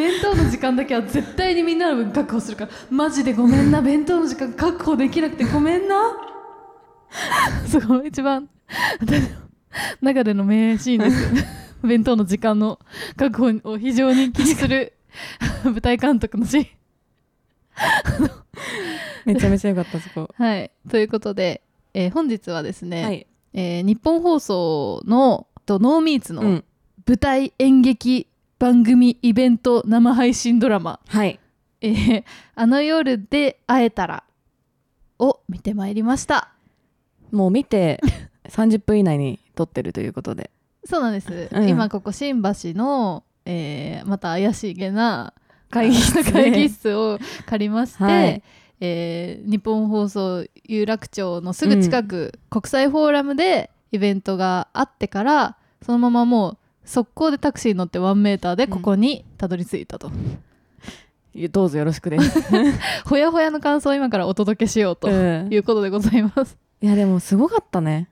弁当の時間だけは絶対にみんなの分確保するから。マジでごめんな。弁当の時間確保できなくてごめんな。そこ一番私の中での名シーンです 弁当の時間の確保を非常に気にする舞台監督のシーン。めちゃめちゃ良かったそこ。はい。ということで、えー本日はですね、はい。えー日本放送のとノーミーツのうん。舞台演劇番組イベント生配信ドラマ。はい「えーあの夜で会えたら」を見てまいりました。もう見て 30分以内に撮ってるということで。そうなんです、うん。今ここ新橋の、えーまた怪しげな会議室で。会議室を借りまして、はい。えー日本放送有楽町のすぐ近く、国際フォーラムでイベントがあってからそのままもう速攻でタクシーに乗ってワンメーターでここにたどり着いたと、どうぞよろしくです、ほやほやの感想を今からお届けしようとうん。いうことでございます、いやでもすごかったね。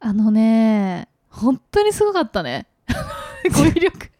あのね本当にすごかったね。語彙力。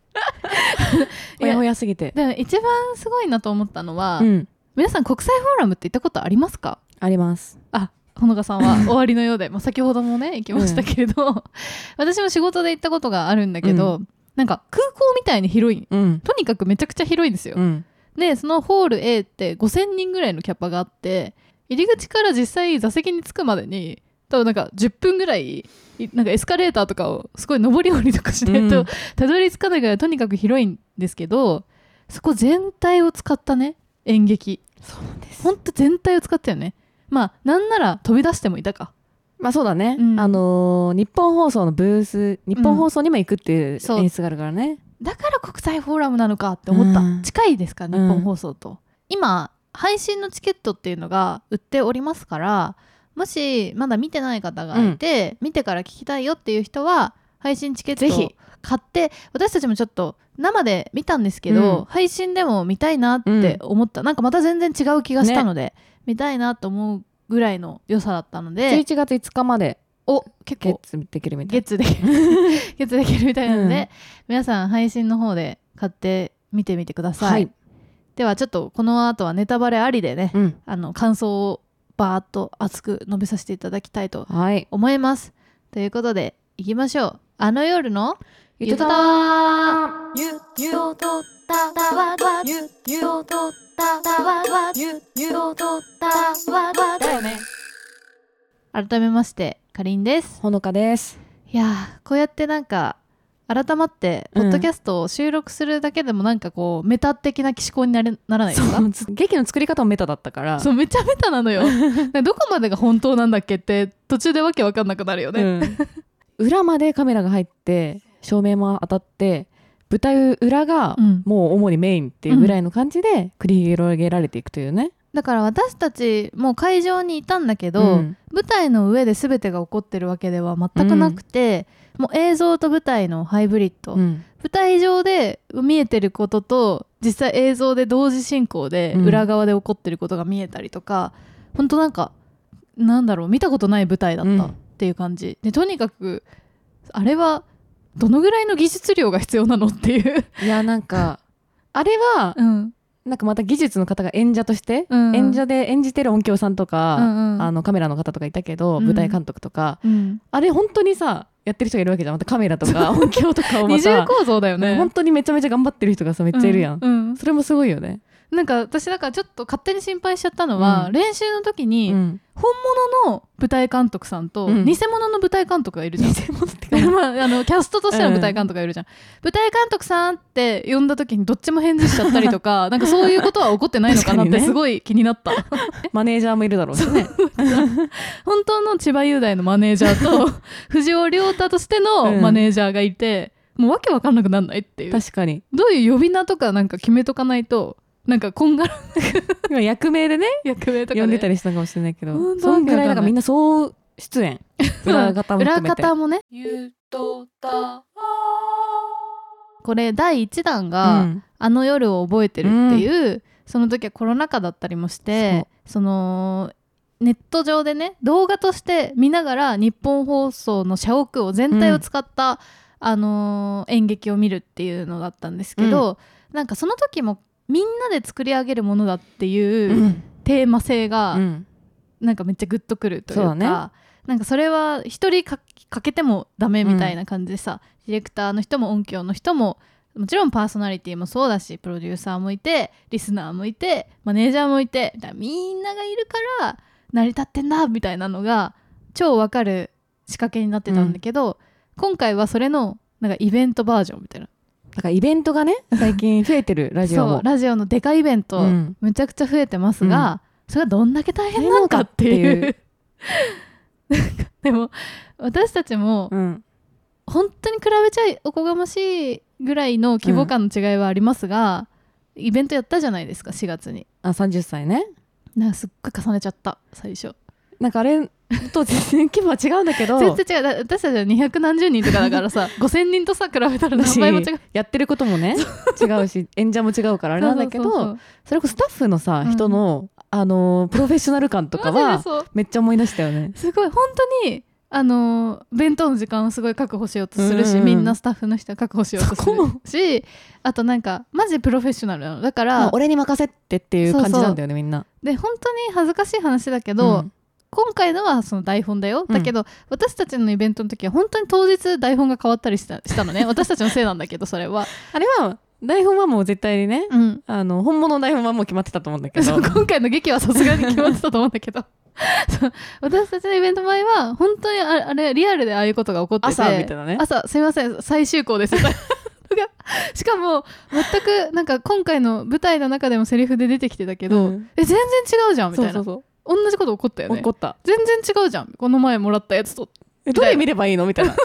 ほやほやすぎて。でも一番すごいなと思ったのは、うん。皆さん国際フォーラムって行ったことありますか？あります。あほのかさんは終わりのようで、まあ、先ほどもね行きましたけれど、私も仕事で行ったことがあるんだけど、なんか空港みたいに広いうん。とにかくめちゃくちゃ広いんですよ、うん。でそのホール A って5000人ぐらいのキャパがあって入り口から実際座席に着くまでに多分なんか10分ぐらいいなんかエスカレーターとかをすごい上り下りとかしないと、うん。たどり着かないからとにかく広いんですけどそこ全体を使ったね演劇。そうなんです。ほんと全体を使ったよねまあなんなら飛び出してもいたか。まあそうだね、うん。あのー日本放送のブース日本放送にも行くっていう演出があるからね、だから国際フォーラムなのかって思った、うん。近いですから日うん本放送と、今配信のチケットっていうのが売っておりますからもしまだ見てない方がいて、見てから聞きたいよっていう人は配信チケットをぜひ。買って私たちもちょっと生で見たんですけど、うん。配信でも見たいなって思った、なんかまた全然違う気がしたので、見たいなと思うぐらいの良さだったので11月5日までお結構ゲッツできるみたい。月で月 できるみたいなので、うん。皆さん配信の方で買って見てみてください、はい。ではちょっとこの後はネタバレありでね、うん。あの感想をバーッと熱く述べさせていただきたいとはい。思います。ということでいきましょう。あの夜のゆとたゆゆとたたわわゆゆとたたわわゆゆとたわわだよね。改めましてかりんです。ほのかです。いやーこうやってなんか改まってポッドキャストを収録するだけでもなんかこうメタ的な思考になれならないですか？そう。劇の作り方もメタだったから。そうめちゃメタなのよ。どこまでが本当なんだっけって途中でわけわかんなくなるよね、うん。裏までカメラが入って照明も当たって舞台裏がうん。もう主にメインっていうぐらいの感じで繰り広げられていくというね、だから私たちもう会場にいたんだけど、うん。舞台の上で全てが起こってるわけでは全くなくて、もう映像と舞台のハイブリッド、うん。舞台上で見えてることと実際映像で同時進行でうん。裏側で起こってることが見えたりとか、ほんとなんかなんだろう見たことない舞台だったっていう感じ、でとにかくあれはどのぐらいの技術量が必要なのっていう、いやなんか あれはうんなんかまた技術の方が演者として、うん演者で演じてる音響さんとか、うんうん。あのカメラの方とかいたけど、うん。舞台監督とかうん、あれ本当にさやってる人がいるわけじゃん。またカメラとか 音響とかをま二重た構造だよね。本当にめちゃめちゃ頑張ってる人がさめっちゃいるやん、うんうん。それもすごいよね、なんか私だからちょっと勝手に心配しちゃったのは、うん。練習の時にうん、本物の舞台監督さんとうん。偽物の舞台監督がいるじゃん、偽物ってか まあ、あのキャストとしての舞台監督がいるじゃん、舞台監督さんって呼んだ時にどっちも返事しちゃったりとか なんかそういうことは起こってないのかなってすごい気になった、マネージャーもいるだろうしね。本当の千葉雄大のマネージャーと藤尾亮太としてのマネージャーがいて、もうわけわかんなくなんないっていう。確かに。どういう呼び名とかなんか決めとかないとなんかこんがら今役名でね役名とかで呼んでたりしたかもしれないけどそんぐらいないだからみんな総出演。裏方も含裏めて。方もね。これ第1弾が、うん。あの夜を覚えてるっていう、その時はコロナ禍だったりもしてそのネット上でね動画として見ながら日本放送の社屋を全体を使った、あのー演劇を見るっていうのだったんですけど、なんかその時もみんなで作り上げるものだっていううん。テーマ性がうん。なんかめっちゃグッとくるというか、ね。なんかそれは一人かかけてもダメみたいな感じでさ、ディレクターの人も音響の人ももちろんパーソナリティもそうだしプロデューサーもいてリスナーもいてマネージャーもいてみんながいるから成り立ってんだみたいなのが超わかる仕掛けになってたんだけど、今回はそれのなんかイベントバージョンみたいなだからイベントがね 最近増えてるラジオも。ラジオのデカイベント、うん。むちゃくちゃ増えてますが、それがどんだけ大変なのかっていう。なんかでも私たちもうん。本当に比べちゃおこがましいぐらいの規模感の違いはありますが、イベントやったじゃないですか4月に。あ30歳ね。なんかすっごい重ねちゃった最初なんかあれと全然規模は違うんだけど。全然違う。だ私たちは200何十人とかだからさ 5000人とさ比べたら名前も違う。やってることもね違うし演者も違うからあれなんだけどそれこそスタッフのさ、うん。人のあのープロフェッショナル感とかはめっちゃ思い出したよね。すごい。本当にあのー弁当の時間をすごい確保しようとするし、うんうんみんなスタッフの人は確保しようとするし。あとなんかマジプロフェッショナルなの。だからあ俺に任せてっていう感じなんだよねみんな。で本当に恥ずかしい話だけど、うん今回のはその台本だよ、うん。だけど私たちのイベントの時は本当に当日台本が変わったりした したのね。私たちのせいなんだけどそれは、あれは台本はもう絶対にねうん、あの本物の台本はもう決まってたと思うんだけど。今回の劇はさすがに決まってたと思うんだけど。私たちのイベント前は本当にああれリアルでああいうことが起こってて。朝みたいなね。朝すいません。最終稿です。がしかも全くなんか今回の舞台の中でもセリフで出てきてたけど、うん。え全然違うじゃんみたいな。そうそう同じこと起こったよね。そう怒った。全然違うじゃん。この前もらったやつと。えどれ見ればいいの？みたいな。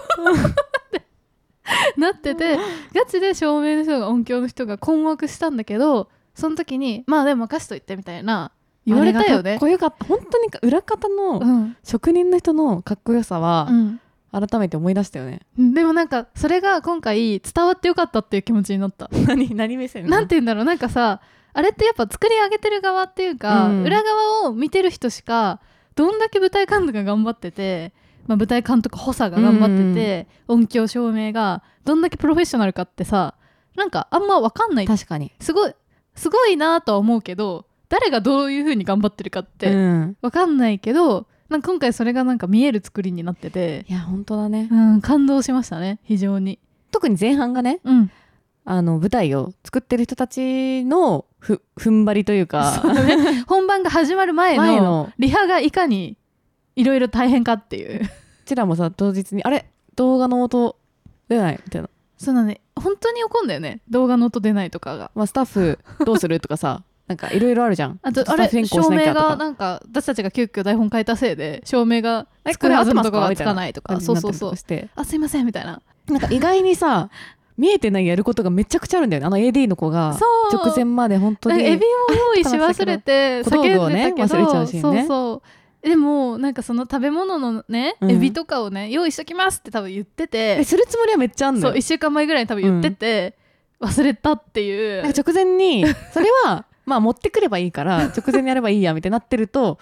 なっててガチで照明の人が音響の人が困惑したんだけどその時にまあでも任しといてみたいな言われたよあれがかっねこよかった。本当に裏方うのん、職人の人のかっこよさはうん。改めて思い出したよね、でもなんかそれが今回伝わってよかったっていう気持ちになった。何何目線なんて言うんだろう。なんかさあれってやっぱ作り上げてる側っていうか、うん。裏側を見てる人しかどんだけ舞台監督が頑張ってて、まあ、舞台監督補佐が頑張ってて、音響照明がどんだけプロフェッショナルかってさなんかあんま分かんない。確かに。すごいすごいなとは思うけど誰がどういう風に頑張ってるかっうてん。分かんないけど、なんか今回それがなんか見える作りになってて、いや本当だね。うん、感動しましたね非常に。特に前半がねうん、あの舞台を作ってる人たちのふ踏ん張りというか。ね。本番が始まる前のリハがいかにいろいろ大変かっていう。うちらもさ当日にあれ？動画の音出ない？みたいな、そうだね。本当に怒んだよね。動画の音出ないとかが。まあ、スタッフどうする？とかさ。なんかいろいろあるじゃん。あとあれ照明がなんか私たちが急遽台本変えたせいで照明がえ作るはずのとかがつかないとか。そうそうそう。あすいませんみたいな。なんか意外にさ 見えてないやることがめちゃくちゃあるんだよね。あの AD の子が直前まで本当にエビを用意し忘れて叫んでたけど。忘れちゃうしね。そうそう。でもなんかその食べ物のね、うん。エビとかをね用意しときますって多分言ってて。えするつもりはめっちゃあんそうのよ1週間前ぐらいに多分言ってて、忘れたっていう。直前にそれは まあ持ってくればいいから直前にやればいいやみたいになってると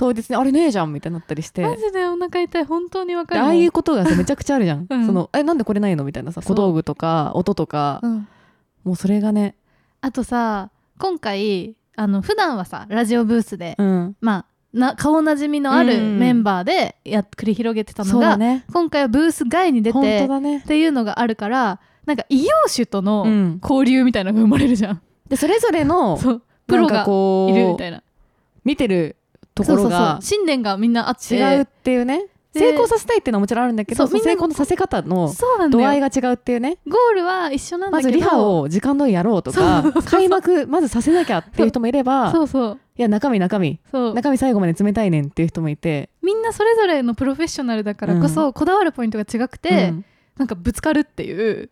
当日にあれねえじゃんみたいになったりして。マジでお腹痛い。本当にわかるああいうことがさめちゃくちゃあるじゃん、うん。そのえなんでこれないのみたいなさ小道具とか音とか、うん。もうそれがね。あとさ今回あの普段はさラジオブースで、うん。まあな顔なじみのあるうんメンバーでや繰り広げてたのが、ね。今回はブース外に出本てね。っていうのがあるからなんか異業種とのうん。交流みたいなのが生まれるじゃん、でそれぞれのプロがこういるみたいな。見てるところそうそう。がそう信念がみんなあって。違うっていうね。で成功させたいっていうのはもちろんあるんだけど成功のさせ方の度合いが違うっていうね。ゴールは一緒なんだけど。まずリハを時間通りやろうとか開幕まずさせなきゃっていう人もいればそうそう。いや中身中身。そう。中身最後まで冷たいねんっていう人もいて。みんなそれぞれのプロフェッショナルだからこそ、こだわるポイントが違くて、うん。なんかぶつかるっていう。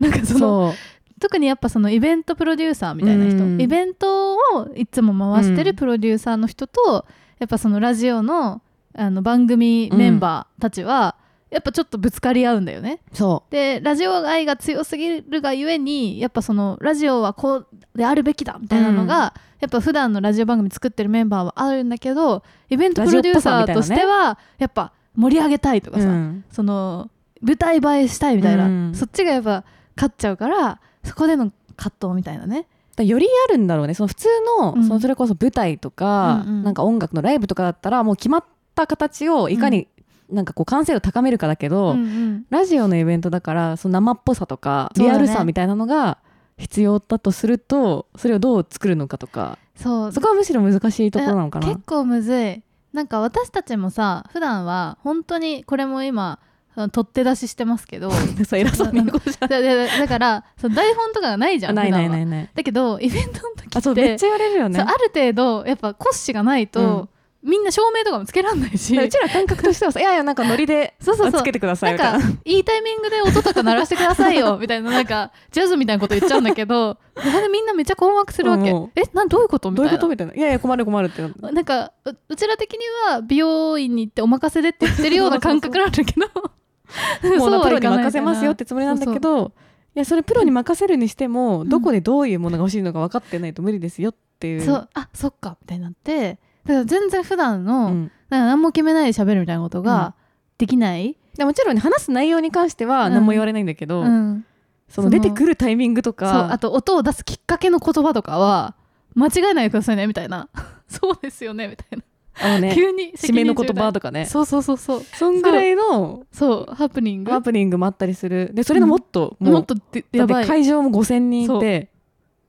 なんかその特にやっぱそのイベントプロデューサーみたいな人、うん。イベントをいつも回してうんるプロデューサーの人と、やっぱそのラジオのあの番組メンバーたちは、やっぱちょっとぶつかり合うんだよね。そでラジオ愛が強すぎるがゆえにやっぱそのラジオはこうであるべきだみたいなのが、やっぱ普段のラジオ番組作ってるメンバーはあるんだけどイベントプロデューサーとしては、やっぱ盛り上げたいとう、かさ、うん。その舞台映えしたいみたいな、うん。そっちがやっぱ勝っちゃうからそこでの葛藤みたいなね。だよりあるんだろうね。その普通の,、うん。そのそれこそ舞台とか、うんうん。なんか音楽のライブとかだったらもう決まった形をいかに、なんかこう完成度高めるかだけど、うんうん。ラジオのイベントだからその生っぽさとかリアルさみたいなのが必要だとするとそれをどう作るのかとかそう。そこはむしろ難しいところなのかな。結構むずい。なんか私たちもさ普段は本当にこれも今取って出ししてますけど。そう偉そうに言うことじゃだだだからその台本とかがないじゃんないない普段は。いなない。だけどイベントの時ってあそうめっちゃ言われるよね。あ。る程度やっぱ骨子がないと、みんな照明とかもつけらんないし。うちら感覚としてはさいやいやなんかノリでそうそうそう。つけてくださいな。んかいな。いいタイミングで音とか鳴らしてくださいよ みたいななんかジャズみたいなこと言っちゃうんだけどそれ でみんなめっちゃ困惑するわけ。うんう。んえなんどういうことみどたいうなういことみたいな。いやいや困る困るって。なんかううちら的には美容院に行ってお任せでって言ってるような感覚なんだけど もうなプロに任せますよってつもりなんだけどいやそれプロに任せるにしても、ん。どこでどういうものが欲しいのか分かってないと無理ですよっていう。そう。あそっか。みたいになってだから全然普段の、うん。なんか何も決めないで喋るみたいなことうん。ができない、でもちろんね話す内容に関してはうん。何も言われないんだけど、うん。その出てくるタイミングとか。あと音を出すきっかけの言葉とかは間違えないでくださいねみたいな。そうですよねみたいな、あのね急に締めの言葉ととかね。そうそうそうそう。そんぐらいのそう。ハプニング？ハプニングもあったりする。でそれのもっと、もうもっとやばい。会場も5000人いて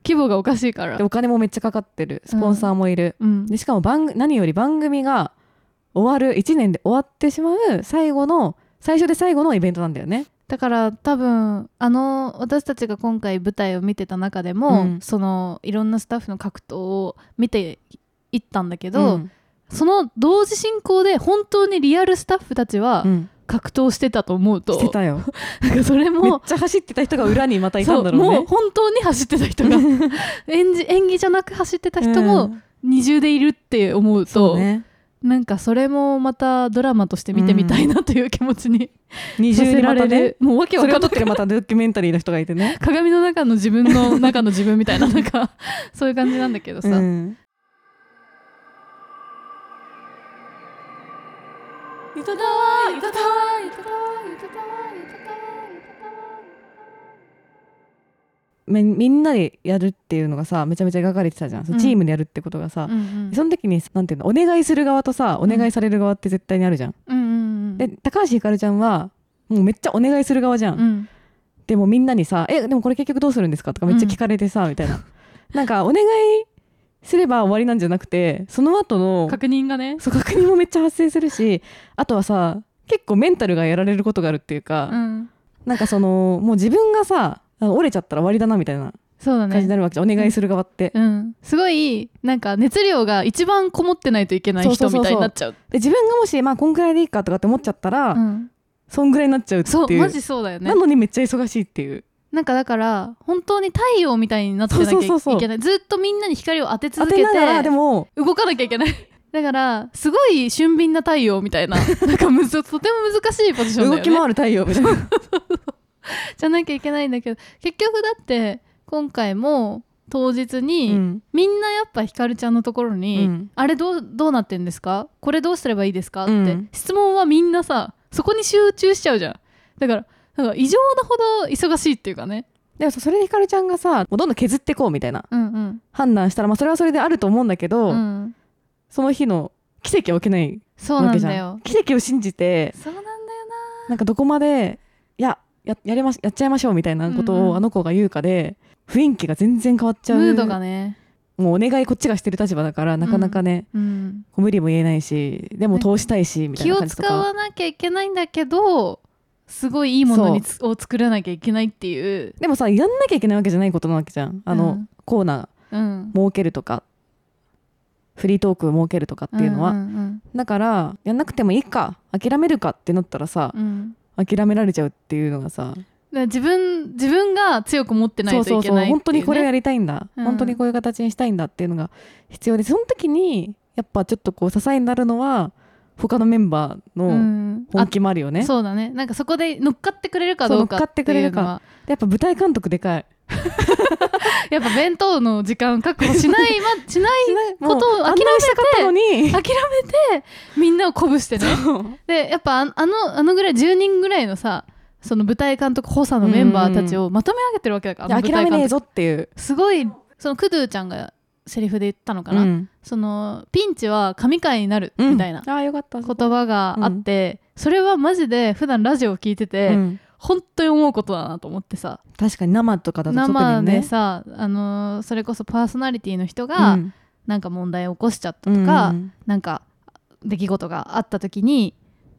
規模がおかしいから。でお金もめっちゃかかってる。スポンサーもいる、うん。でしかも番組何より番組が終わる1年で終わってしまう最後の最初で最後のイベントなんだよね。だから多分あの私たちが今回舞台を見てた中でも、うん。そのいろんなスタッフの格闘を見ていったんだけど、うんその同時進行で本当にリアルスタッフたちはうん。格闘してたと思うと、してたよ。なんかそれめっもちゃ走ってた人が裏にまたいたんだろうね。そうもう本当に走ってた人が演じ演技じゃなく走ってた人うもん。二重でいるって思うと、そうね。なんかそれもまたドラマとして見てみたいなという気持ちに二させ重でまたね。もうわけわかんないってるまたドキュメンタリーの人がいてね。鏡の中の自分の中の自分みたいななんかそういう感じなんだけどさ、うんいただわいただわいただわいただわいただわみみんなでやるっていうのがさめちゃめちゃ描かれてたじゃん、そのチームでやるってことがさ、うんうんその時になんていうのお願いする側とさお願いされる側って絶対にあるじゃん、うんうんで高橋ひかるちゃんはもうめっちゃお願いする側じゃん、うん。でもみんなにさ「えでもこれ結局どうするんですか?」とかめっちゃ聞かれてさ、みたいな。なんかお願いすれば終わりなんじゃなくてその後の確認がね。そう確認もめっちゃ発生するしあとはさ結構メンタルがやられることがあるっていうか、うん。なんかそのもう自分がさ折れちゃったら終わりだなみたいなそうだ感じになねるわけじゃん、お願いする側って、うん。すごいなんか熱量が一番こもってないといけない人みたいになっちゃう。で自分がもしまあこんくらいでいいかとかって思っちゃったら、うん。そんぐらいになっちゃうっていう。そうマジそうだよね。なのにめっちゃ忙しいっていうなんかだから本当に太陽みたいになってなきゃいけない。ずっとみんなに光を当て当続けてでも。動かなきゃいけない。だからすごい俊敏な太陽みたいな。なんかむずとても難しいポジションだよね。動き回る太陽みたいな。じゃなきゃいけないんだけど結局だって今回も当日に、うん。みんなやっぱひかるちゃんのところに、うん。あれどうどうなってんですか？これどうすればいいですか？って、うん。質問はみんなさそこに集中しちゃうじゃん。だからなんか異常なほど忙しいっていうかね。でもさそれでひかるちゃんがさもうどんどん削っていこうみたいなうんうん。判断したら、まあ、それはそれであると思うんだけど、うん。その日の奇跡は起きないわけじゃん。なんだよ奇跡を信じてそうなんだよな。んかどこまでいやややりましやっちゃいましょうみたいなことうんうん。をあの子が言うかで、雰囲気が全然変わっちゃう。なムードがね。もうお願いこっちがしてる立場だからなかなかね、うん。こう無理も言えないしでも通したいしみたい気をな感じとか。使わなきゃいけないんだけどすごいいいものにつを作らなきゃいけないっていう。でもさやんなきゃいけないわけじゃないことなわけじゃん。あの、うんコーナうん。ー設けるとか。フリートークを設けるとかっていうのは、んんだからやんなくてもいいか。諦めるかってなったらさうん。うん諦められちゃうっていうのがさ。自分自分が強く持ってないそうそうそうといけないっていう、ね、本当にこれをやりたいんだ、うん。本当にこういう形にしたいんだっていうのが必要でその時にやっぱちょっとこう支えになるのは他のメンバーうのん。本気もあるよね、そうだね。なんかそこで乗っかってくれるかどうか乗っかってくれるかやっぱ舞台監督でかい。やっぱ弁当の時間確保しない、ま、しないことを諦めて諦めてみんなを鼓舞してね。でやっぱああのあのぐらい10人ぐらいのさその舞台監督補佐のメンバーたちをまとめ上げてるわけだから、あの舞台監督諦めねえぞっていう。すごいそのクドゥちゃんがセリフで言ったのかな、うん。そのピンチは神回になるみたいな言葉があって、それはマジで普段ラジオを聞いてて、うん。本当に思うことだなと思ってさ。確かに生とかだと特生にね。でさ、あのーそれこそパーソナリティの人がうん。なんか問題を起こしちゃったとか、うん。なんか出来事があった時に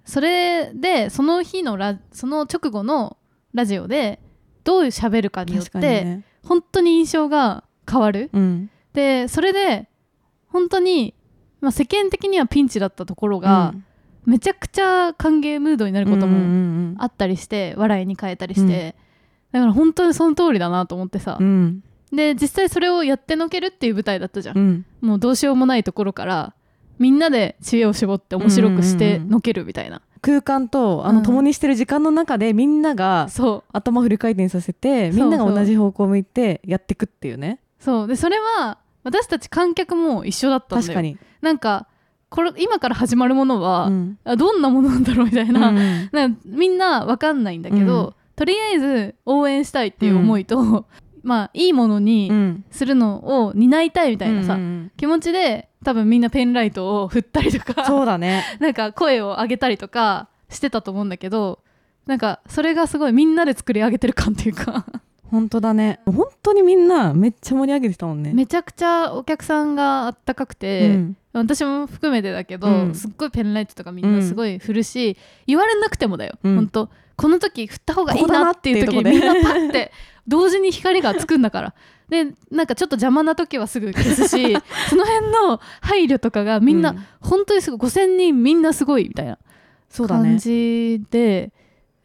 それでその日のラその直後のラジオでどう喋るかによって、にね。本当に印象が変わる。うんでそれで本当に、まあ、世間的にはピンチだったところが、めちゃくちゃ歓迎ムードになることもうんうんうんあったりして、笑いに変えたりして、だから本当にその通りだなと思ってさ、うん。で実際それをやってのけるっていう舞台だったじゃん、うん。もうどうしようもないところからみんなで知恵を絞って面白くしてのけるみたいな、空間とあうん。の共にしてる時間の中でみんながそう。頭フル回転させてみんなが同じ方向を向いてやってくっていうねそう。でそれは私たち観客も一緒だったんだよ。確かに。なんかこれ今から始まるものは、うん。あどんなものなんだろうみたいな,、うん なんかみんなわかんないんだけど、うん。とりあえず応援したいっていう思いと、まあいいものにうん。するのを担いたいみたいなさ、うんうん。気持ちで多分みんなペンライトを振ったりとかそうだね。なんか声を上げたりとかしてたと思うんだけどなんかそれがすごいみんなで作り上げてる感っていうか本当だね。本当にみんなめっちゃ盛り上げてたもんね。めちゃくちゃお客さんがあったかくて、うん。私も含めてだけど、うん。すっごいペンライトとかみんなすごい振るし、言われなくてもだよ、うん。ほんとこの時振った方がいいななっていう時にみんなパッて同時に光がつくんだから。でなんかちょっと邪魔な時はすぐ消すし その辺の配慮とかがみんな、うん。本当にすごい5000人みんなすごいみたいな感じで、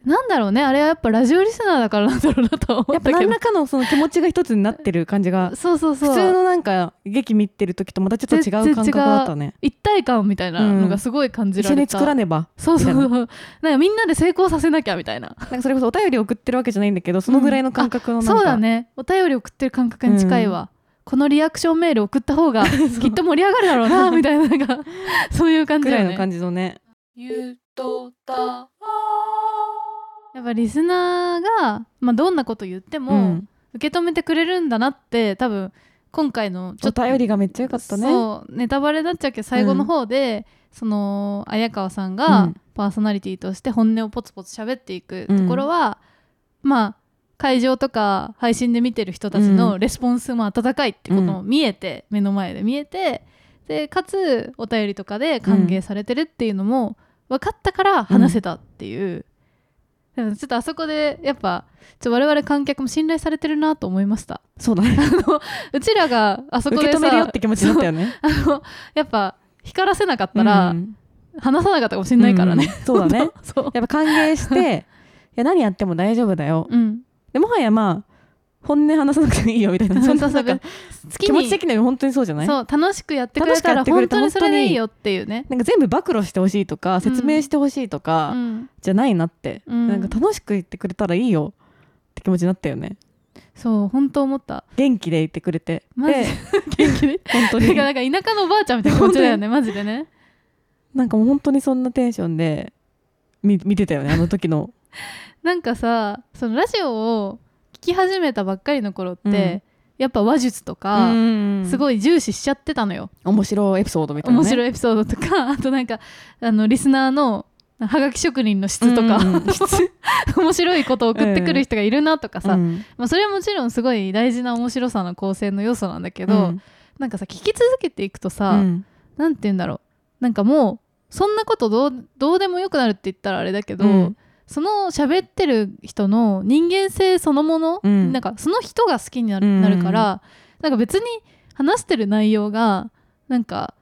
なんだろうね。あれはやっぱラジオリスナーだからなんだろうなとは思やったぱ何らかのその気持ちが一つになってる感じがそうそうそう。普通のなんか劇見てる時とまたちょっと違う感覚だったね。一体感みたいなのがすごい感じ一緒にられた、作らねば。そうそうそう。な。んかみんなで成功させなきゃみたいな。なんかそれこそお便り送ってるわけじゃないんだけどそのぐらいの感覚のなんか、そうだね。お便り送ってる感覚に近いわ、このリアクションメール送った方が きっと盛り上がるだろうなみたいななんかそういう感じだよね。ぐらいの感じのね。ゆとたやっぱリスナーが、まあ、どんなこと言っても、うん。受け止めてくれるんだなって多分今回のちょおっと便りがめっちゃ良かったね。ネタバレになっちゃうけど最後の方で、その綾川さんうがん。パーソナリティとして本音をポツポツ喋っていくところは、まあ会場とか配信で見てる人たちのレスポンスも温かいってことも見えて、目の前で見えてでかつお便りとかで歓迎されてるっていうのも分かったから話せたっていう、でもちょっとあそこでやっぱちょ我々観客も信頼されてるなと思いました。そうだね。うちらがあそこでさ受け止めるよって気持ちになったよね。あのやっぱ光らせなかったら、うん話さなかったかもしれないからね、うん。そうだね。そう。やっぱ歓迎して いや何やっても大丈夫だよ。うん。でもはやまあ本音話さなくてもいいよみたいな。気持ち的には本当にそうじゃない？そう楽しくやってくれたら本当にそれでいいよっていうね、なんか全部暴露してほしいとか説明してほしいとか、うん、じゃないなって、うん。なんか楽しく言ってくれたらいいよって気持ちになったよね。そう本当思った。元気で言ってくれて。マジ？で元気で？本当てに。かなんか田舎のおばあちゃんみたいな気持ちだよねマジでね。なんかもう本当にそんなテンションで見見てたよねあの時の。なんかさそのラジオを聞き始めたばっかりの頃って、やっぱ話術とか、すいごい重視しちゃってたのよ、面白いエピソードみたいな、ね、面白いエピソードとか あとなんかあのリスナーのはがき職人の質とか、うん。う ん面白いことを送ってくる人がいるなとかさ、うん。まあ、それはもちろんすごい大事な面白さの構成の要素なんだけど、うん。なんかさ聞き続けていくとさ、うんて言うんだろう。なんかもうそんなことどうどうでもよくなるって言ったらあれだけど、うんその喋ってる人の人間性そのもの、うん。なんかその人が好きになる,、うん。なるからなんか別に話してる内容がなんか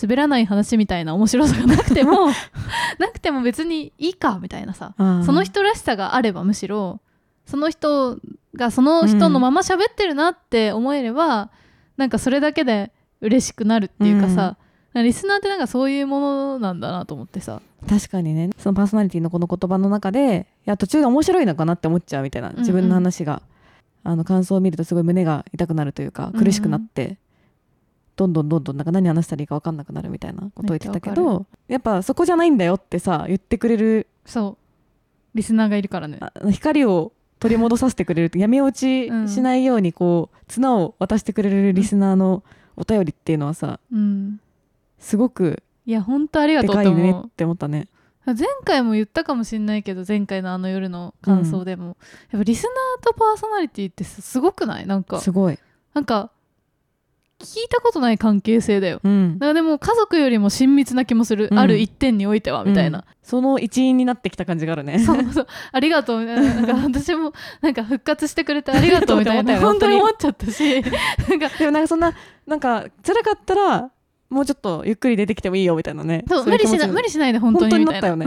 滑らない話みたいな面白さがなくても なくても別にいいかみたいなさあーその人らしさがあればむしろその人がその人のまま喋ってるなって思えれば、なんかそれだけで嬉しくなるっていうかさ、リスナーってなんかそういうものなんだなと思ってさ。確かにね。そのパーソナリティのこの言葉の中でいや途中で面白いのかなって思っちゃうみたいな自分の話が、あの感想を見るとすごい胸が痛くなるというか苦しくなって、どんどんどんどんなんか何話したらいいか分かんなくなるみたいなことを言ってたけどやっぱそこじゃないんだよってさ言ってくれるそう。リスナーがいるからね。あ光を取り戻させてくれると闇落ち しないようにこう綱を渡してくれるリスナーのお便りっていうのはさうんすごくいや本当ありがでとう。って思ねって思ったね。前回も言ったかもしれないけど前回のあの夜の感想でも、やっぱリスナーとパーソナリティってすすごくない？なんかすごい。なんか聞いたことない関係性だよ。うん。だからでも家族よりも親密な気もする、うん。ある一点においてはみたいな、うん。その一員になってきた感じがあるね。そうそう。ありがとう。みたいななんか私もなんか復活してくれてありがとうみたいな。本当に思っちゃったし。なんかでもなんかそんななんか辛かったらもうちょっとゆっくり出てきてもいいよみたいなね。そう無理しない無理しないで本当にな。なったよね。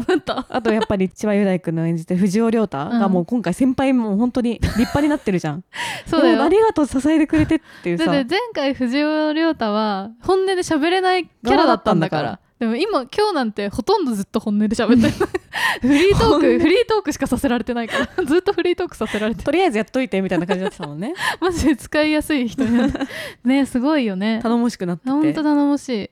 あとやっぱり千葉雄大君の演じて藤尾亮太がもう今回先輩も本当に立派になってるじゃん。そうだよ。ありがとう支えてくれてっていうさ。だって前回藤尾亮太は本音で喋れないキャラだったんだからでも今今日なんてほとんどずっと本音で喋ってる。フリートークフリートークしかさせられてないから。ずっとフリートークさせられてる。とりあえずやっといてみたいな感じだったもんね。マジで使いやすい人になってねすごいよね。頼もしくなってて。っ本当頼もしい。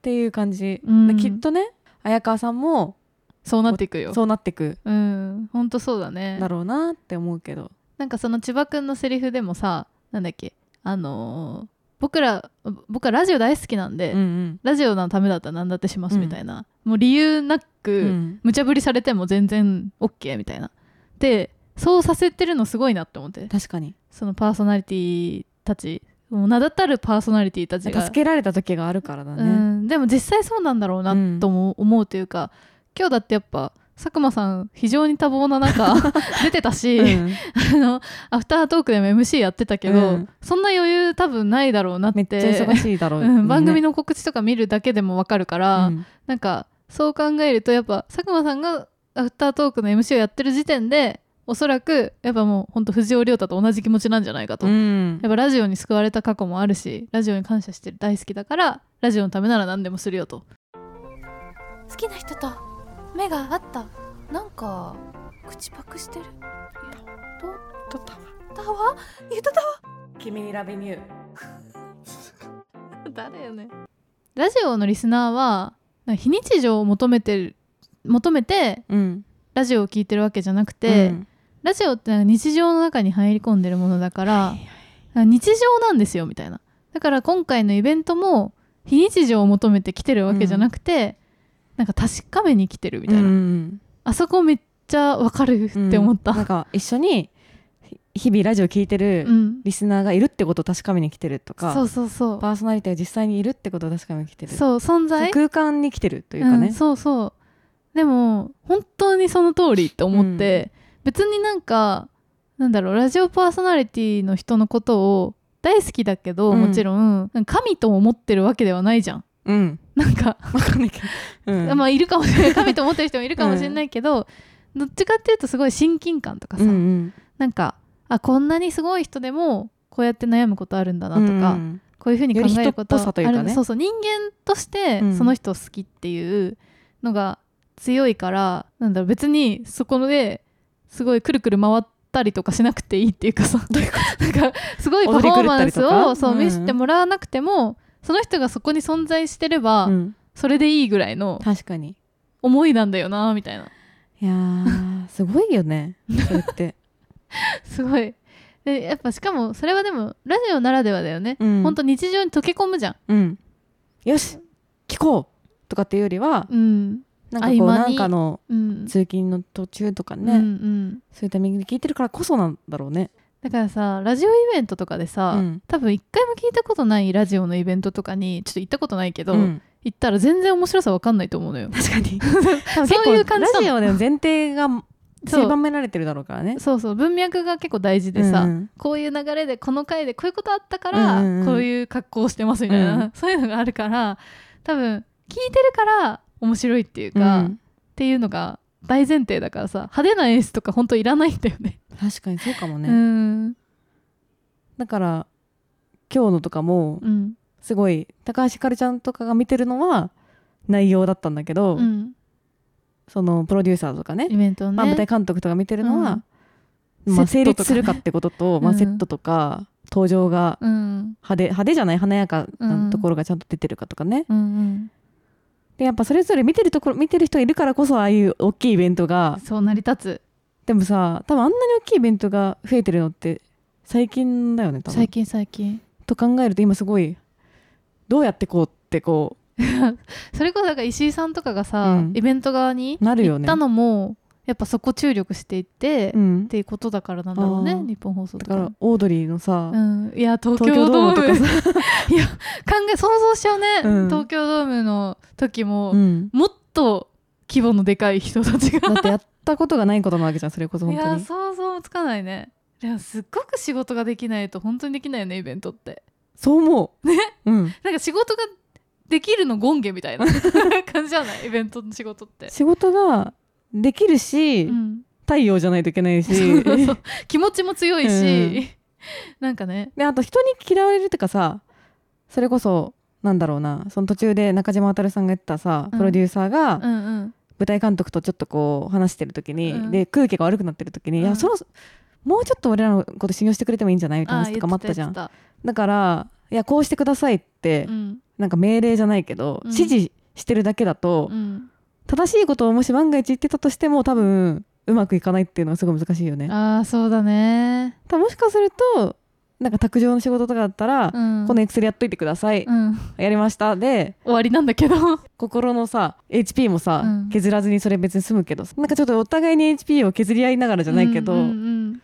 ていう感じ、うん。できっとね綾川さんもそうなっていくよ。そうなってく。うん。本当そうだね。だろうなって思うけど。なんかその千葉くんのセリフでもさなんだっけあのー僕ら僕はラジオ大好きなんで、うんうん。ラジオのためだったら何だってしますみたいな、もう理由なく、うん。無茶ぶりされても全然 OK みたいな。でそうさせてるのすごいなって思って。確かに。そのパーソナリティたち。もう名だたるパーソナリティたちが。助けられた時があるからだうね、ん、でも実際そうなんだろうなうんとも思うというか、今日だってやっぱ佐久間さん非常に多忙な中 出てたし、うん。あのアフタートークでも MC やってたけど、うん。そんな余裕多分ないだろうなってめっちゃ忙しいだろう、うん、番組のの告知とか見るだけでもわかるから、うん。なんかそう考えるとやっぱ佐久間さんがアフタートークの MC をやってる時点でおそらくやっぱもうほんと藤尾亮太と同じ気持ちなんじゃないかと、うん。やっぱラジオに救われた過去もあるしラジオに感謝してる大好きだからラジオのためなら何でもするよと。好きな人と目が合った。なんか口パクしてる。とった。だわ。言った。わ君にラベニュー。誰よね。ラジオのリスナーは非日常を求めてる求めてうん。ラジオを聞いてるわけじゃなくて、うん。ラジオって日常の中に入り込んでるものだから、日常なんですよみたいな。だから今回のイベントも非日常を求めて来てるわけじゃなくて、なんか確かめに来てるみたいな、うん。あそこめっちゃわかるって思った、うん。なんか一緒にひ日々ラジオ聞いてるうん。リスナーがいるってことを確かめに来てるとか、そうそうそう。パーソナリティが実際にいるってことを確かめに来てる。そう存在。空間に来てるというかね、んそうそう。でも本当にその通りって思って、別になんかなんだろうラジオパーソナリティの人のことを大好きだけど、うん。もちろん神と思ってるわけではないじゃん。うんなんか、わかんないけど、うん。まあいるかもしれない。神と思ってる人もいるかもしれないけど、どっちかっていうとすごい親近感とかさ、うんうん。なんかあこんなにすごい人でもこうやって悩むことあるんだなとか、うんこういうふうに考えることあるそうそう人間としてうんその人を好きっていうのが強いから、なんだろう別にそこですごいくるくる回ったりとかしなくていいっていうかさ なんかすごいパフォーマンスをそううん見せてもらわなくても、その人がそこに存在してれば、うん。それでいいぐらいの確かに。思いなんだよなみたいな。いやーすごいよね。それって、すごい。でやっぱしかもそれはでもラジオならではだよね、うん。ほんと日常に溶け込むじゃん。うん、よし聞こうとかっていうよりはうん。なんかこうなんかのうん。通勤の途中とかね、うんうん。そういうタイミングで聞いてるからこそなんだろうね。だからさラジオイベントとかでさ、うん。多分一回も聞いたことないラジオのイベントとかにちょっと行ったことないけど、うん。行ったら全然面白さわかんないと思うのよ。確かに。そういう感じラジオでの前提がそう。狭められてるだろうからね。そうそう文脈が結構大事でさ、うんこういう流れでこの回でこういうことあったから、うんうんうん。こういう格好をしてますみたいな、うんそういうのがあるから多分聞いてるから面白いっていうか、うん。っていうのが大前提だからさ派手な演出とか本当いらないんだよね。確かにそうかもね。うん。だから今日のとかもうん。すごい高橋ひかるちゃんとかが見てるのは内容だったんだけど、うん。そのプロデューサーとかねイベントね、まあ、舞台監督とか見てるのは、うん。まあ、成立するかってことと、まあ、うん。セットとか登場がうん。派手派手じゃない華やかうなんところがちゃんと出てるかとかね、うんうん。でやっぱそれぞれ見てるところ見てる人いるからこそああいう大きいイベントがそう成り立つでもさ多分あんなに大きいイベントが増えてるのって最近だよね多分。最近最近。と考えると今すごいどうやってこうってこ それこそだから石井さんとかがさ、うん。イベント側になるよね。行ったのもやっぱそこ注力していって、う、うん。っ、ていうことだからなんだろうね日本放送だとか。からオードリーのさ、うん、いや東東京京ドームムとかさ、いや考え想像しちゃうね、うん。東京ドームの時も、うん、もっと規模のでかい人たちが。だってやったことがないことなわけじゃんそれこそいや本当に。想像もつかないね。いやすっごく仕事ができないと本当にできないよねイベントって。そう思う。ね？うん。なんか仕事ができるのゴンゲみたいな 感じじゃない？イベントの仕事って、仕事ができるし、うん、太陽じゃないといけないし。気持ちも強いし、うん。なんかね。であと人に嫌われるってかさそれこそなんだろうなその途中で中島渉さんが言ったさうん。プロデューサーがうんうん舞台監督とちょっとこう話してる時に、うん。で空気が悪くなってる時に、いうん。やそろそもうちょっと俺らのこと信用してくれてもいいんじゃないみたいなあ話とかもあったじゃん。だからいやこうしてくださいって、たうん。なんか命令じゃないけど、うん。指示してるだけだと、うん。正しいことをもし万が一言ってたとしても多分うまくいかないっていうのがすごい難しいよね。ああそうだね。もしかするとなんか卓上の仕事とかだったら、うん。このエクセルやっといてください、うん。やりました。で終わりなんだけど。心のさ HP もさ、うん。削らずにそれ別に済むけどなんかちょっとお互いに HP を削り合いながらじゃないけど、うんうんうん。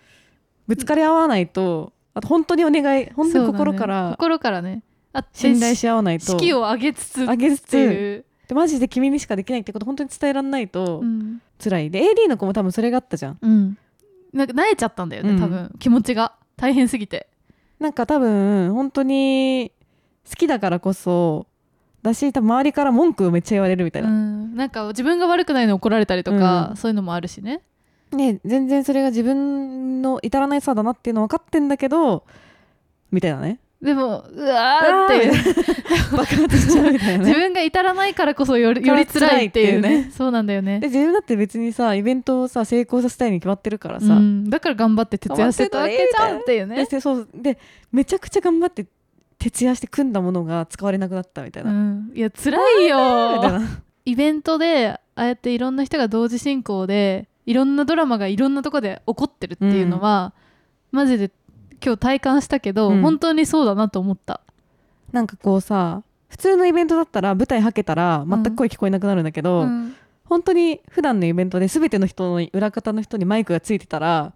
ぶつかり合わないとあと本当にお願い本当に心かそうだね。ら心からね。あ信頼し合わないと士気を上げつつ上げつっていう、でマジで君にしかできないってこと本当に伝えられないとうん。辛い。で AD の子も多分それがあったじゃん。うん、なんか慣れちゃったんだよね、うん。多分。気持ちが。大変すぎてなんか多分本当に好きだからこそだし多分周りから文句をめっちゃ言われるみたいうな、ん、なんか自分が悪くないの怒られたりとか、うん。そういうのもあるしね。ね全然それが自分の至らないさだなっていうの分かってんだけどみたいなねでもうわーって。いう爆発しちゃうみたいな自ね分が至らないからこそよりより辛いっていうね。辛いっていうね。そうなんだよね。で自分だって別にさイベントをさ成功させたいに決まってるからさ、うん、だから頑張って徹夜してたわけじゃんっていうね、でそうでめちゃくちゃ頑張って徹夜して組んだものが使われなくなったみたいうな、ん、いや辛いみよイベントでああやっていろんな人が同時進行でいろんなドラマがいろんなとこで起こってるっていうのは、マジで今日体感したけど、うん。本当にそうだなと思った。なんかこうさ普通のイベントだったら舞台はけたら全く声聞こえなくなるんだけど、うん。本当に普段のイベントで全ての人の裏方の人にマイクがついてたら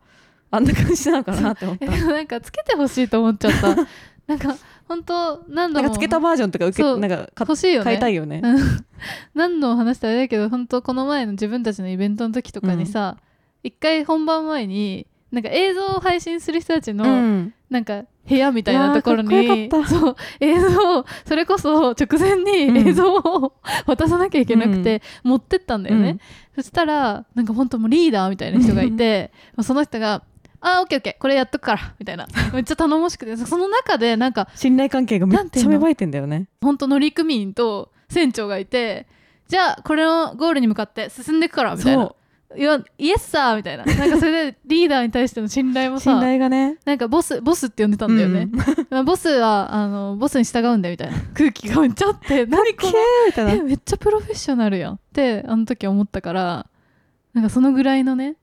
あんな感じなのかなって思った。なんかつけてほしいと思っちゃった。なんか本当何度も。なんかつけたバージョンとか受けなんかか欲しいよね。買いたいよね、うん。何度も話したらあれだけど本当この前の自分たちのイベントの時とかにさ、一回本番前になんか映像を配信する人たちの、うん。なんか部屋みたいなところにそう映像それこそ直前うん。に映像を渡さなきゃいけなくて、持ってったんだよね、そしたらなんか本当もうリーダーみたいな人がいてその人が「あーオッケーオッケーこれやっとくから」みたいな。めっちゃ頼もしくてその中でなんか信頼関係がめっちゃ芽生えてんだよね。本当乗組員と船長がいてじゃあこれのゴールに向かって進んでいくからみたいな。いやイエスサーみたいな。なんかそれでリーダーに対しての信頼も信さ頼がね。なんかボスボスって呼んでたんだよね、まあボスはあのボスに従うんだよみたいな。空気がめっちゃあって 何こキャーみたいな。のえめっちゃプロフェッショナルやんってあの時思ったからなんかそのぐらいのね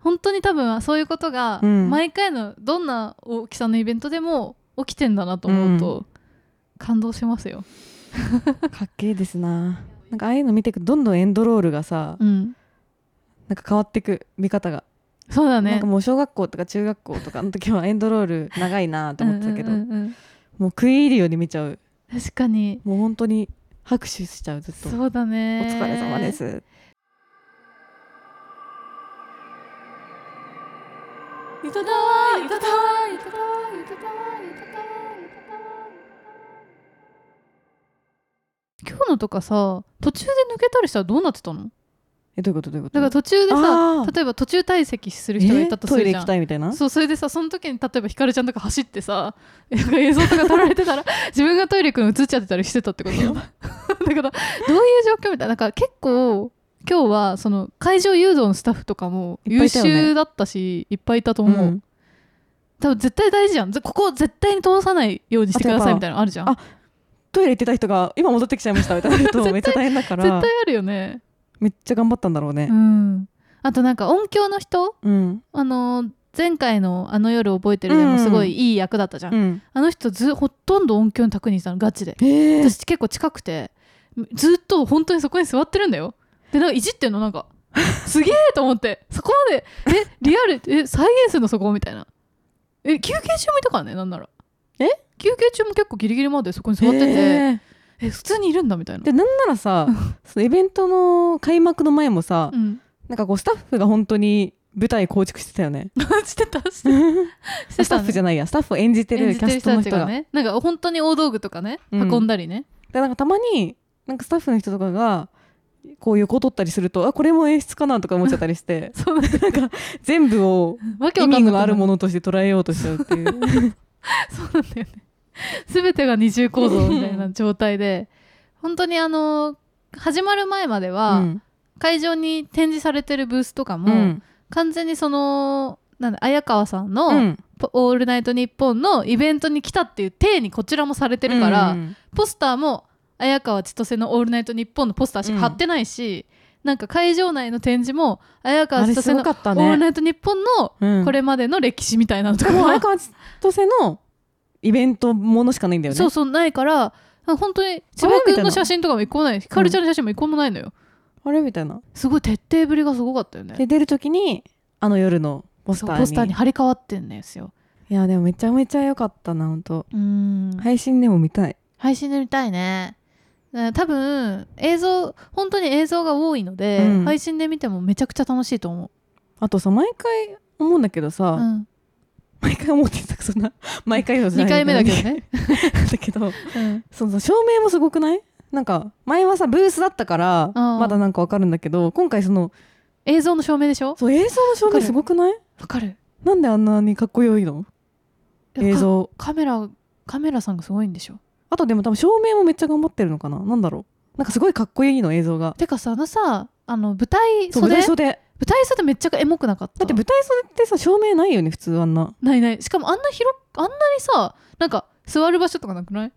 本当に多分そういうことがうん。毎回のどんな大きさのイベントでも起きてんだなと思うと感動しますよ。かっけえですな。なんかああいうの見ていくとどんどんエンドロールがさ、うん、なんか変わっていく見方が、そうだねなんか。もう小学校とか中学校とかの時はエンドロール長いなと思ってたけど、うんもう食い入るように見ちゃう確かにもう本当に拍手しちゃうずっとそうだおね。疲れ様で。すいただーい、いただーい、いただーい、いただーい、いただ。今日のとかさ、途中で抜けたりしたらどうなってたの？えどういうこと？どういうこと？だから途中でさ例えば途中退席する人がいたとすえトイレるじゃん行きたいみたいな？そうそれでさその時に例えばひかるちゃんとか走ってさなんか映像とか撮られてたら 自分がトイレ行くの映っちゃってたりしてたってこと？だからどういう状況みたいな？なんか結構今日はその会場誘導のスタッフとかも優秀だったしいっぱいいたと思う、うん。多分絶対大事じゃん。ぜここ絶対に通さないようにしてくださいみたいなのあるじゃん。あトイレ行ってた人が今戻ってきちゃいましたみたいなことめっちゃ大変だから。絶対あるよねめっちゃ頑張ったんだろうね。うん。あとなんか音響の人？うん。あのー前回のあの夜覚えてるでもすごいいい役だったじゃん、うん。あの人ずほとんど音響に卓にしたのガチで。へえ私結構近くてずっと本当にそこに座ってるんだよ。でなんかいじってんの？なんか すげえと思って。そこまでえリアルえ再現するのそこ？みたいな。え休憩中もいたからねなんなら。え？休憩中も結構ギリギリまでそこに座ってて。へえー普通にいるんだみたいな。でなんならさそのイベントの開幕の前もさ、うん。なんかこうスタッフが本当に舞台構築してたよね。してたしてた。スタッフじゃないやスタッフを演じてるキャストの人が。ねなんか本当に大道具とかねうん。運んだりね、でなんかたまになんかスタッフの人とかがこう横取ったりするとあこれも演出かなとか思っちゃったりして。そうなんか全部を意味のあるものとして捉えようとしちゃうっていう。そうなんだよね 全てが二重構造みたいな状態で本当にあの始まる前までは、うん。会場に展示されてるブースとかうも、ん。完全にそのなんだ綾川さんの、うん。ポオールナイトニッポン」のイベントに来たっていう体にこちらもされてるから、うんポスターも綾川千歳の「オールナイトニッポン」のポスターしか貼ってないし、なんか会場内の展示も綾川千歳の「ごかったオールねナイトニッポン」のうん。これまでの歴史みたいなのとかでもは荒川千歳のイベントものしかないんだよね。そうそうないから本当に千葉君の写真とかも一個もない。ひかるちゃんの写真も一個もないのよ、あれ？みたいな？すごい徹底ぶりがすごかったよね。で出る時にあの夜のポスターに。ポスターに張り替わってんですよいやでもめちゃめちゃ良かったな本当。うん。配信でも見たい。配信で見たいね。多分映像本当に映像が多いので、うん。配信で見てもめちゃくちゃ楽しいと思あとさ毎回思うんだけどう、さ、うん、毎回思ってたそんな。毎回のじゃ2ない回目だけどね、だけどうん、その照明もすごくない？なんか前はさブースだったからまだなんかわかるんだけど今回その映像の照明でしょ？そう映像の照明すごくない？わかる。なんであんなにかっこよいの？映像。カメラカメラさんがすごいんでしょ？あとでも多分照明もめっちゃ頑張ってるのかな？なんだろう。なんかすごいかっこいいの映像が。てかさあのさあの舞台袖？袖。だ舞台袖めっちゃエモくなかった？って舞台袖ってさ照明ないよね普通あんな。ないない。しかもあんな広あんなにさなんか座る場所とかなくない？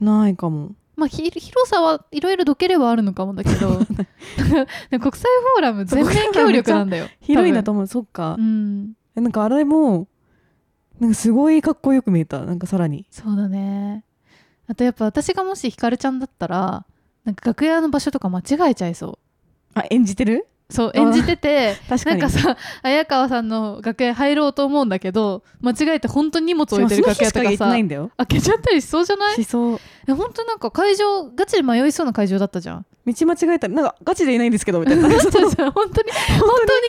ないかも。まあ、ひ広さはいろいろどければあるのかもだけど。国際フォーラム全面協力なんだよ。広いんだと多思う。そっか。分、うん。えなんかあれもなんかすごいかっこよく見えた。なんかさらに。そうだね。あとやっぱ私がもしひかるちゃんだったらなんか楽屋の場所とか間違えちゃいそう。あ演じてる？あそう演じてて 確かに。なんかさ綾川さんの楽屋入ろうと思うんだけど間違えて本当に荷物置いてる楽屋とかさないんだよ。開けちゃったりしそうじゃない？しそう。え本当なんか会場ガチで迷いそうな会場だったじゃん。道間違えた。らなんかガチでいないんですけどみたいな。本当に本当に。本当に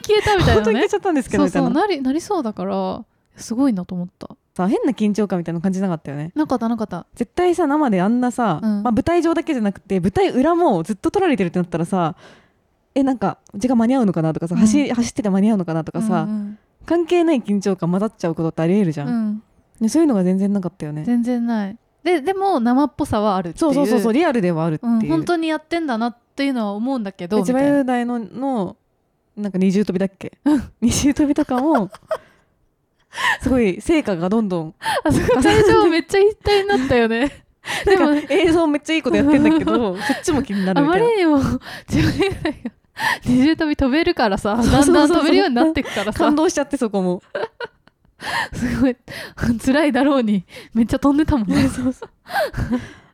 消えたみたいなね。本当に消えちゃったんですけどそうそう。みたいななりなりそうだからすごいなと思った。さ変な緊張感みたいな感じなかったよね。なかったなかった。絶対さ生であんなさ、うん。まあ、舞台上だけじゃなくて舞台裏もずっと撮られてるってなったらさえなんか時間間に合うのかなとかさ、うん。走走ってて間に合うのかなとかさ、うん関係ない緊張感混ざっちゃうことってありえるじゃ、うん。んでそういうのが全然なかったよね。全然ない。ででも生っぽさはあるっていう。そうそうそうそうリアルではあるっていう、うん、本当にやってんだなっていうのは思うんだけどみ千葉たいな雄大ののなんか二重跳びだっけ？二重跳びとかもすごい成果がどんどんあそこ会場めっちゃ一体になったよね でも映像めっちゃいいことやってんだけど そっちも気になるあみたいな。まりにも 自分が二重跳び飛べるからさだんだん飛べるようになってくからさ。感動しちゃってそこも。すごい辛いだろうにめっちゃ飛んでたもんね。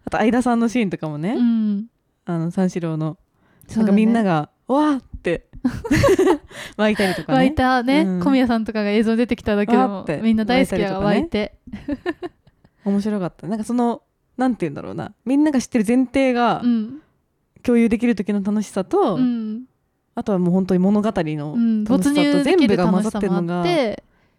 あと相田さんのシーンとかもね、うん。あの三四郎のね。なかみんながわーって湧いたりとかね。湧いたね、うん。小宮さんとかが映像出てきただけでもみんな大好きやが湧いて。面白かった。なんかそのなんて言うんだろうな。みんなが知ってる前提がうん。共有できる時の楽しさと、うん。あとはもう本当に物語のうん、楽しさと全部が混ざってるのが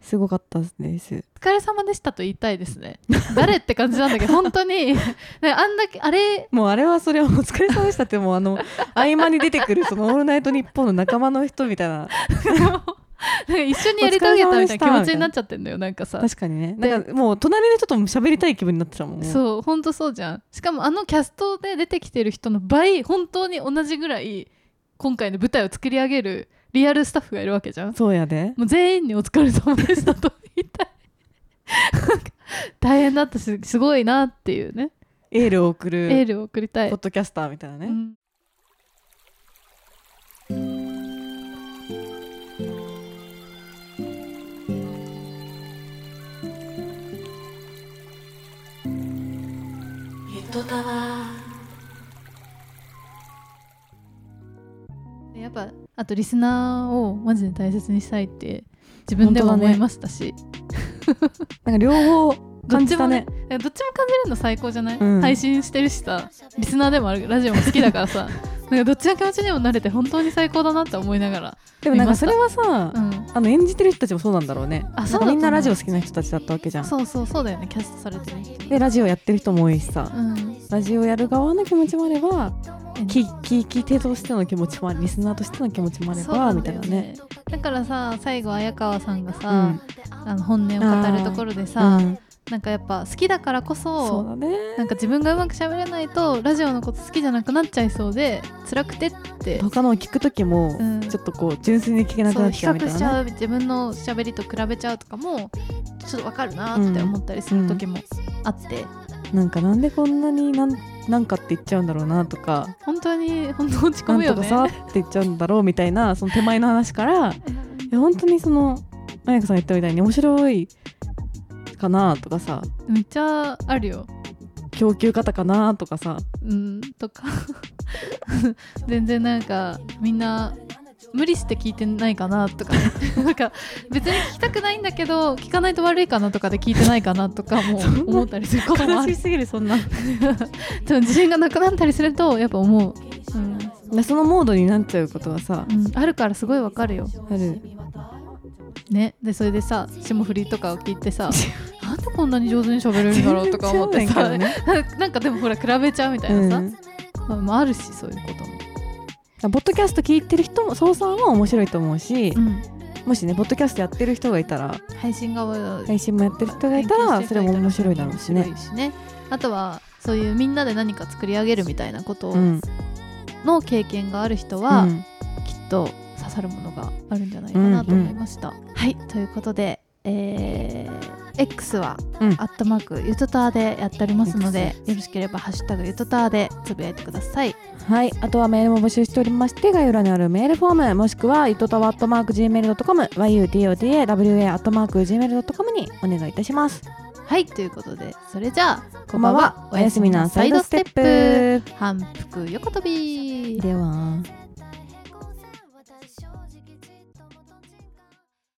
すごかったですお疲れ様でしたと言いたいですね。誰って感じなんだけど 本当に。ねあんだけあれもうあれはそれはお疲れ様でしたってもうあの合間に出てくるその「オールナイトニッポン」の仲間の人みたいな 一緒にやり遂げたみたいな気持ちになっちゃってんだよ。なんかさ。確かにね。でなんかもう隣の人とも喋りたい気分になってたもん。そう本当そうじゃん。しかもあのキャストで出てきてる人の倍本当に同じぐらい今回の舞台を作り上げるリアルスタッフがいるわけじゃん。そうやで。もう全員にお疲れ様でしたと言いたい。大変だったしすごいなっていうね。エールを送るエールを送りたい。ポッドキャスターみたいなね、うん糸タワやっぱあとリスナーをマジで大切にしたいって自分でも思いましたし、なんか両方感じたね。どっちも感じるの最高じゃない、うん。配信してるしさリスナーでもあるラジオも好きだからさ。なんかどっちの気持ちにもなれて本当に最高だなって思いながら、でもなんかそれはさ、うん、あの演じてる人たちもそうなんだろうね。あそうみんなラジオ好きな人たちだったわけじゃん。そうそうそうだよね。キャストされてる人。でラジオやってる人も多いしさ、うんラジオやる側の気持ちもあれば聞聞き手としての気持ちもありリスナーとしての気持ちもあればみたいなね。だからさ最後綾川さんがさ、うん。あの本音を語るところでさ、うん。なんかやっぱ好きだからこそそね。なんか自分がうまく喋れないとラジオのこと好きじゃなくなっちゃいそうで辛くてって。他のを聞く時もうん。ちょっとこう純粋に聞けなくなっちゃうみたいなね。較しちゃう自分の喋りと比べちゃうとかもちょっとわかるなって思ったりする時もあって、なんかなんでこんなになんなんかって言っちゃうんだろうなとか本当に本当落ち込なんとかむよねさって言っちゃうんだろうみたいなその手前の話からいや本当にそのあやかさん言ったみたいに面白いかなとかさめっちゃあるよ。供給方かなとかさうんとか。全然なんかみんな無理して聞いてないかなとか。ね なんか別に聞きたくないんだけど聞かないと悪いかなとかで聞いてないかなとかも思ったりすることもある。悲しすぎるそんな。でも自信がなくなったりするとやっぱ思う、うん。でそのモードになっちゃうことはさうん、あるからすごいわかるよ。ある。ね。でそれでさ霜降りとかを聞いてさ なんでこんなに上手に喋れるんだろうとか思ってさ、ね。なんかでもほら比べちゃうみたいなさ、まあまあ、あるしそういうことも、ポッドキャスト聞いてる人もそうさんは面白いと思うし、うん、もしねポッドキャストやってる人がいたら配信側配信もやってる人がいたらそれも面白いだろうし面ねしね。あとはそういうみんなで何か作り上げるみたいなことうん。の経験がある人は、うん。きっと刺さるものがあるんじゃないかなと思いました。はいということで、えー X は、うん。アットマークゆとたーでやっておりますのでよろしければ「ハッシュタグゆとたー」でつぶやいてください。はい、あとはメールも募集しておりまして概要欄にあるメールフォームもしくはゆとたわ .gmail.com yutotawa アットマーク gmail.com にお願いいたします。はい。ということでそれじゃあこんばんは。おやすみなサイドステップ。反復横跳び。では